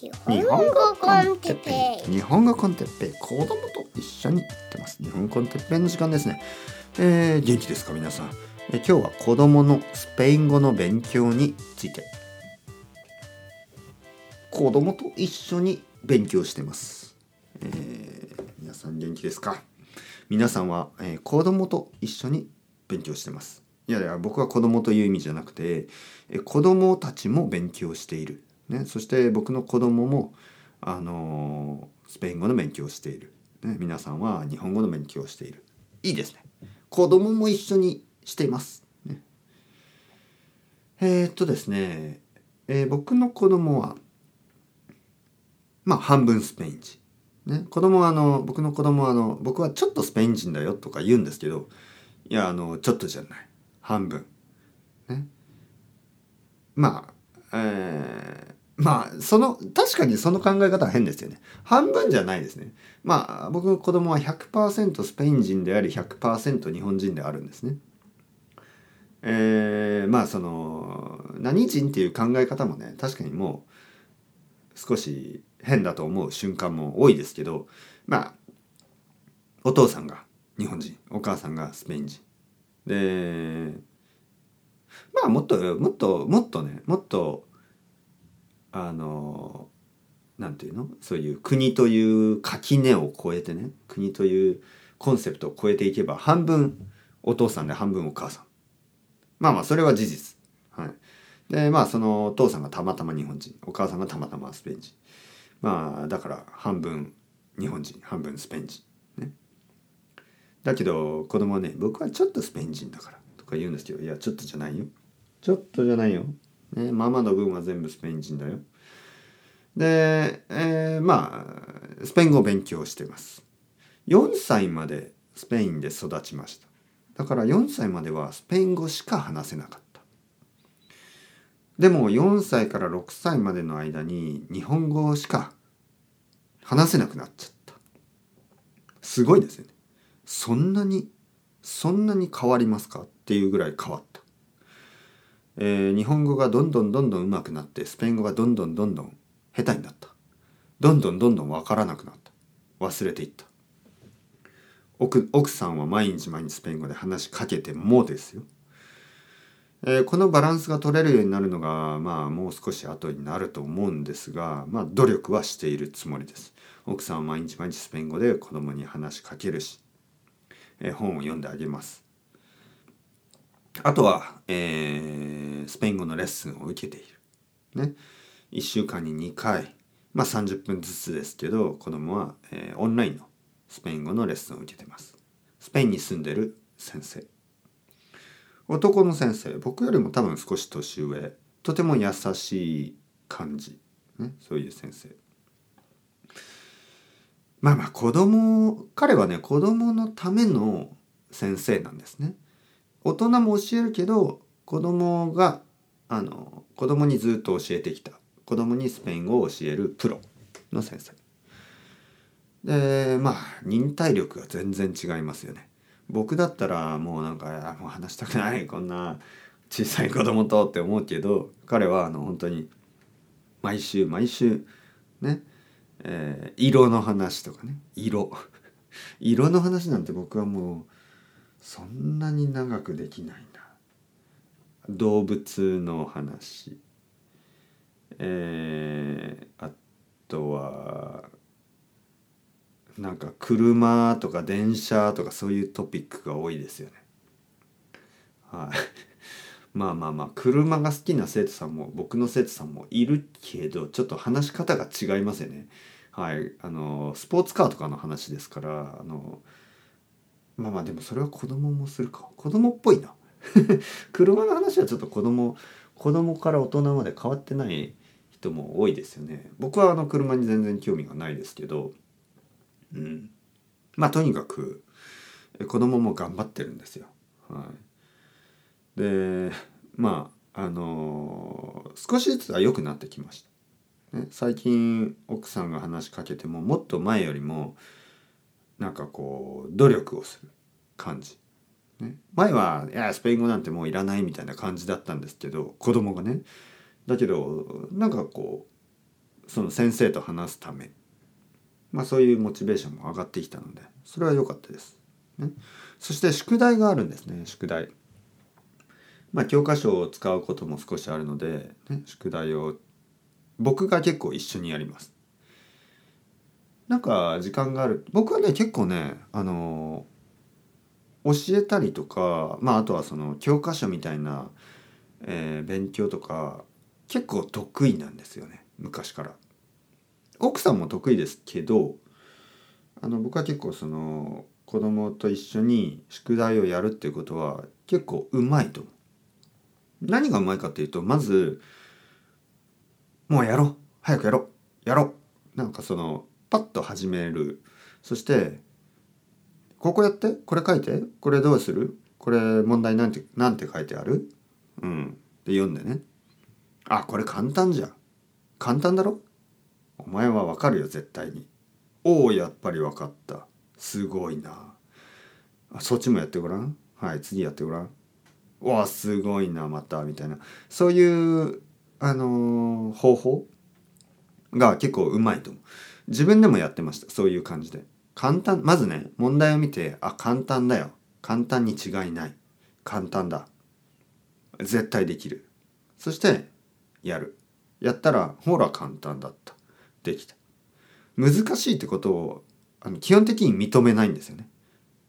日本語コンテッペイ。日本語コンテッペイ。子供と一緒に行ってます。日本語コンテッペイの時間ですね、えー、元気ですか皆さん、え今日は子供のスペイン語の勉強について。子供と一緒に勉強してます、えー皆さん元気ですか？皆さんは、えー子供と一緒に勉強してます。いやいや僕は子供という意味じゃなくて、えー子供たちも勉強している、ね、そして僕の子供もあのスペイン語の勉強をしている、ね、皆さんは日本語の勉強をしている。いいですね。子供も一緒にしています、ね、えーっとですね、えー僕の子供はまあ半分スペイン人。ね、子供はあの僕の子供はあの僕はちょっとスペイン人だよとか言うんですけどいやあのちょっとじゃない。半分。ね。まあえーまあその確かにその考え方は変ですよね。半分じゃないですね。まあ僕の子供は100%スペイン人であり100%日本人であるんですね。えーまあその何人っていう考え方もね確かにもう少し変だと思う瞬間も多いですけどまあお父さんが日本人お母さんがスペイン人。でまあもっともっともっとねもっとあのなんていうの？そういう国という垣根を越えてね国というコンセプトを超えていけば半分お父さんで半分お母さんまあまあそれは事実はいでまあそのお父さんがたまたま日本人お母さんがたまたまスペイン人まあだから半分日本人半分スペイン人ねだけど子供はね僕はちょっとスペイン人だからとか言うんですけどいやちょっとじゃないよちょっとじゃないよ、ね、ママの分は全部スペイン人だよ。で、えーまあスペイン語を勉強してます。4歳までスペインで育ちました。だから4歳まではスペイン語しか話せなかった。でも4歳から6歳までの間に日本語しか話せなくなっちゃった。すごいですよね。そんなにそんなに変わりますか？っていうぐらい変わった、えー日本語がどんどんどんどん上手くなってスペイン語がどんどんどんどん下手になった。どんどんどんどん分からなくなった。忘れていった。奥奥さんは毎日毎日スペイン語で話しかけてもですよ。えーこのバランスが取れるようになるのがまあもう少し後になると思うんですがまあ努力はしているつもりです。奥さんは毎日毎日スペイン語で子供に話しかけるし、えー本を読んであげます。あとは、えースペイン語のレッスンを受けている。ね。1週間に2回。まあ30分ずつですけど子供は、えーオンラインのスペイン語のレッスンを受けてます。スペインに住んでる先生。男の先生。僕よりも多分少し年上。とても優しい感じ、ね、そういう先生。まあまあ子供彼はね子供のための先生なんですね。大人も教えるけど子供があの子供にずっと教えてきた。子供にスペイン語を教えるプロの先生。でまあ忍耐力が全然違いますよね。僕だったらもうなんかもう話したくない。こんな小さい子供とって思うけど彼はあの本当に毎週毎週ね、えー色の話とかね。色。色の話なんて僕はもうそんなに長くできないな動物の話えーあとはなんか車とか電車とかそういうトピックが多いですよね。はい。まあまあまあ車が好きな生徒さんも僕の生徒さんもいるけどちょっと話し方が違いますよね。はい。あのスポーツカーとかの話ですからあのまあまあでもそれは子供もするか子供っぽいな。車の話はちょっと子供子供から大人まで変わってない人も多いですよね。僕はあの車に全然興味がないですけど。うん、まあとにかく子供も頑張ってるんですよ。はい、でまああのー少しずつは良くなってきました。ね、最近奥さんが話しかけてももっと前よりもなんかこう努力をする感じ。ね、前はいやスペイン語なんてもういらないみたいな感じだったんですけど子供がねだけどなんかこうその先生と話すためまあそういうモチベーションも上がってきたのでそれは良かったです。ね、そして宿題があるんですね宿題。まあ教科書を使うことも少しあるので、ね、宿題を僕が結構一緒にやります。なんか時間がある僕はね結構ねあの教えたりとかまああとはその教科書みたいな、えー、勉強とか結構得意なんですよね昔から。奥さんも得意ですけどあの僕は結構その子供と一緒に宿題をやるっていうことは結構うまいと思う。何がうまいかっていうとまずもうやろう早くやろうやろうなんかそのパッと始める。そしてここやって？これ書いて？これどうする？これ問題なんてなんて書いてある？うん。で読んでね。あこれ簡単じゃん。簡単だろ？お前はわかるよ絶対に。おおやっぱりわかった。すごいな。あそっちもやってごらん？はい次やってごらん。わあすごいなまたみたいな。そういうあのー、方法が結構うまいと思う。自分でもやってました。そういう感じで。簡単まずね問題を見てあ簡単だよ。簡単に違いない。簡単だ。絶対できる。そしてやる。やったらほら簡単だった。できた。難しいってことをあの基本的に認めないんですよね。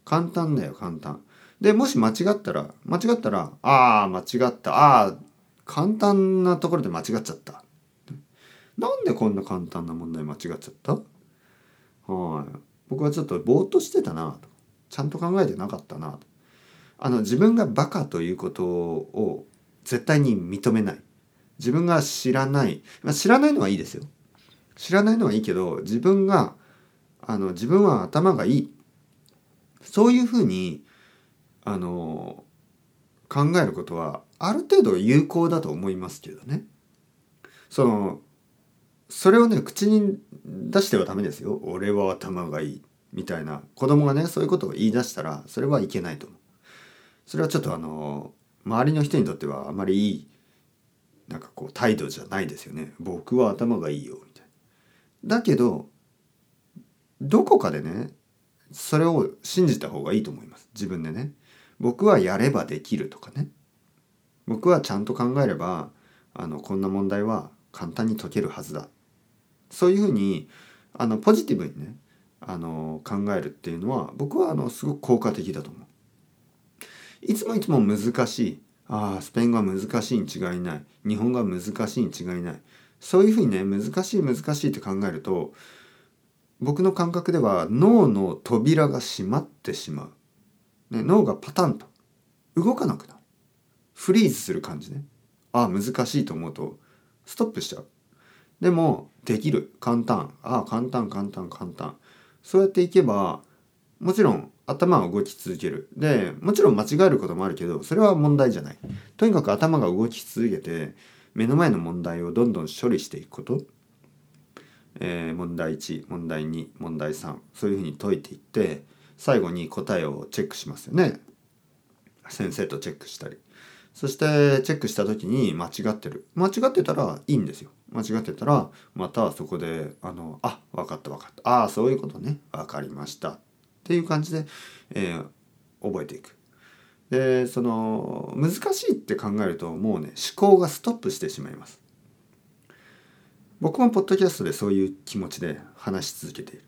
簡単だよ簡単。でもし間違ったら間違ったらああ間違った。ああ簡単なところで間違っちゃった。なんでこんな簡単な問題間違っちゃった？はい。僕はちょっとぼーっとしてたなと。ちゃんと考えてなかったなと。あの自分がバカということを絶対に認めない。自分が知らない、まあ、知らないのはいいですよ。知らないのはいいけど自分があの自分は頭がいい。そういうふうにあの考えることはある程度有効だと思いますけどね。そのそれをね口に出してはダメですよ。俺は頭がいいみたいな子供がねそういうことを言い出したらそれはいけないと思う。それはちょっとあの周りの人にとってはあまりいいなんかこう態度じゃないですよね。僕は頭がいいよみたいな。だけどどこかでねそれを信じた方がいいと思います自分でね。僕はやればできるとかね僕はちゃんと考えればあのこんな問題は簡単に解けるはずだそういうふうにあのポジティブにねあの考えるっていうのは僕はあのすごく効果的だと思う。いつもいつも難しい。ああスペイン語は難しいに違いない。日本語は難しいに違いない。そういうふうにね難しい難しいって考えると僕の感覚では脳の扉が閉まってしまう。ね、脳がパタンと。動かなくなる。フリーズする感じね。ああ難しいと思うとストップしちゃう。でもできる。簡単。ああ簡単簡単簡単。そうやっていけばもちろん頭は動き続ける。でもちろん間違えることもあるけどそれは問題じゃない。とにかく頭が動き続けて目の前の問題をどんどん処理していくこと、えー、問題1問題2問題3そういうふうに解いていって最後に答えをチェックしますよね。先生とチェックしたり。そしてチェックした時に間違ってる。間違ってたらいいんですよ。間違ってたらまたそこであのあ分かった分かった。ああそういうことね。分かりました。っていう感じで、えー、覚えていく。でその難しいって考えるともうね思考がストップしてしまいます。僕もポッドキャストでそういう気持ちで話し続けている。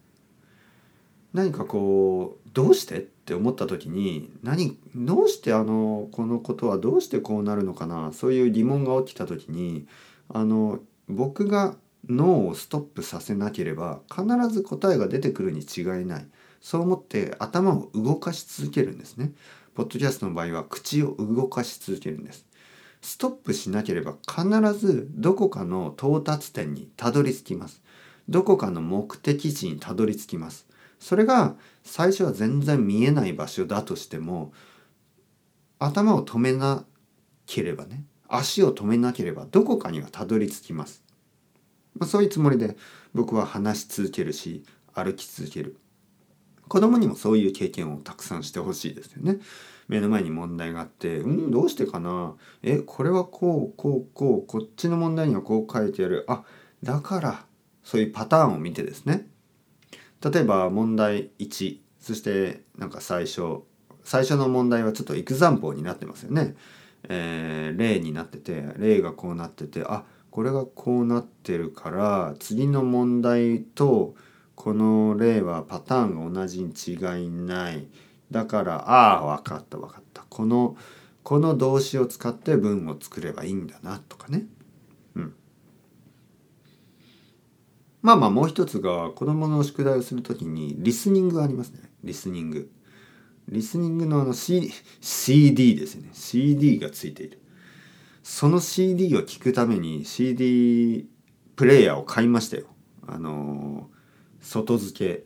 何かこうどうしてって思った時に何どうしてあのこのことはどうしてこうなるのかなそういう疑問が起きた時にあの僕が脳をストップさせなければ必ず答えが出てくるに違いない。そう思って頭を動かし続けるんですね。ポッドキャストの場合は口を動かし続けるんです。ストップしなければ必ずどこかの到達点にたどり着きます。どこかの目的地にたどり着きます。それが最初は全然見えない場所だとしても頭を止めなければね足を止めなければどこかにはたどり着きます、まあ、そういうつもりで僕は話し続けるし歩き続ける。子供にもそういう経験をたくさんしてほしいですよね。目の前に問題があってうんどうしてかな？えこれはこうこうこうこっちの問題にはこう書いてある。あだからそういうパターンを見てですね。例えば問題1そしてなんか最初。最初の問題はちょっとエクザンポーになってますよね。えー、例になってて例がこうなっててあこれがこうなってるから次の問題とこの例はパターンが同じに違いないだからああ分かった分かったこのこの動詞を使って文を作ればいいんだなとかね。うんまあまあもう一つが子供の宿題をするときにリスニングがありますね。リスニング。リスニングのあの、C、CD ですね。CD がついている。その CD を聞くために CD プレイヤーを買いましたよ。あのー、外付け。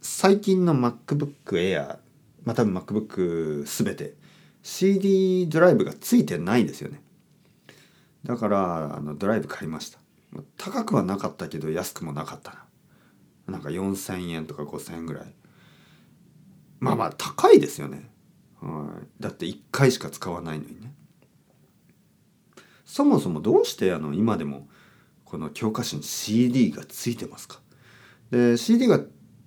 最近の MacBook Air、また MacBook すべて CD ドライブがついてないですよね。だからあのドライブ買いました。高くはなかったけど安くもなかったななんか4,000円とか5,000円ぐらいまあまあ高いですよね。はい。だって1回しか使わないのにね。そもそもどうしてあの今でもこの教科書に CD がついてますか？で CD が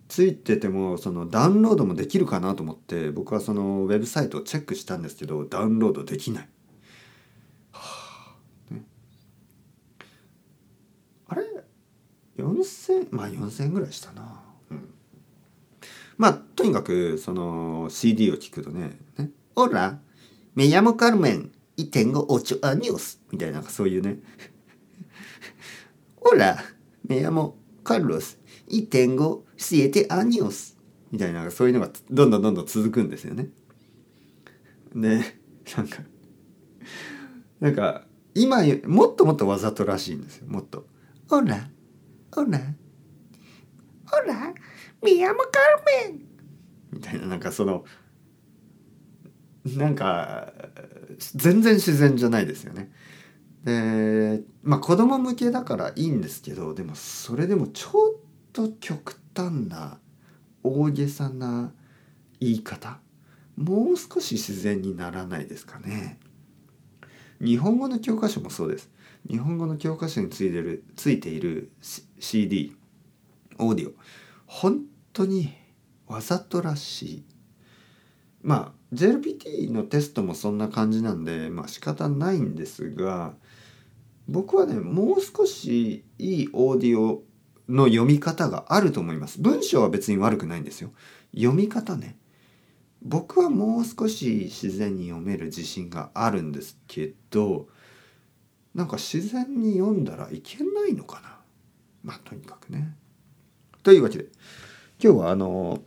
ついててもそのダウンロードもできるかなと思って僕はそのウェブサイトをチェックしたんですけどダウンロードできない。はあ。ね、あれ？4,000まあ4,000円ぐらいしたな、まあとにかくその CD を聞くとねね「オラメヤモカルメン1.58アニュース」みたいなそういうね「オラメヤモカルロス1.57アニュース」みたいなそういうのがどんどんどんどん続くんですよね。でなんかなんか今もっともっとわざとらしいんですよもっと。オラ Hola. Hola. Me llamo Carmen. みたいななんかそのなんか全然自然じゃないですよね。でまあ子供向けだからいいんですけどでもそれでもちょっと極端な大げさな言い方もう少し自然にならないですかね。日本語の教科書もそうです。日本語の教科書についてるついている CD オーディオ本当にわざとらしい。まあ JLPT のテストもそんな感じなんでまあ仕方ないんですが僕はねもう少しいいオーディオの読み方があると思います。文章は別に悪くないんですよ。読み方ね。僕はもう少し自然に読める自信があるんですけどなんか自然に読んだらいけないのかな。まあとにかくね。というわけで今日はあの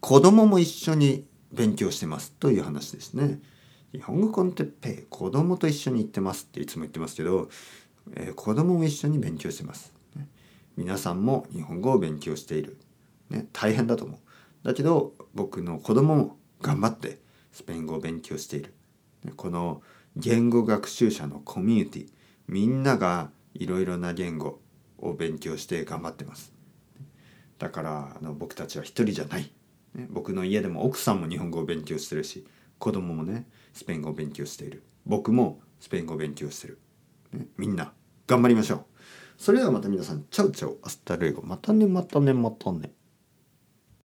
子供も一緒に勉強してますという話ですね。日本語コンテッペイ子供と一緒に行ってますっていつも言ってますけど、えー、子供も一緒に勉強してます、ね。皆さんも日本語を勉強している。ね、大変だと思う。だけど僕の子供も頑張ってスペイン語を勉強している。この言語学習者のコミュニティみんながいろいろな言語を勉強して頑張ってますだからあの僕たちは一人じゃない、ね、僕の家でも奥さんも日本語を勉強してるし子供もねスペイン語を勉強している。僕もスペイン語を勉強してる、ね、みんな頑張りましょう。それではまた皆さん ciao ciao hasta luego。またねまたねまたね。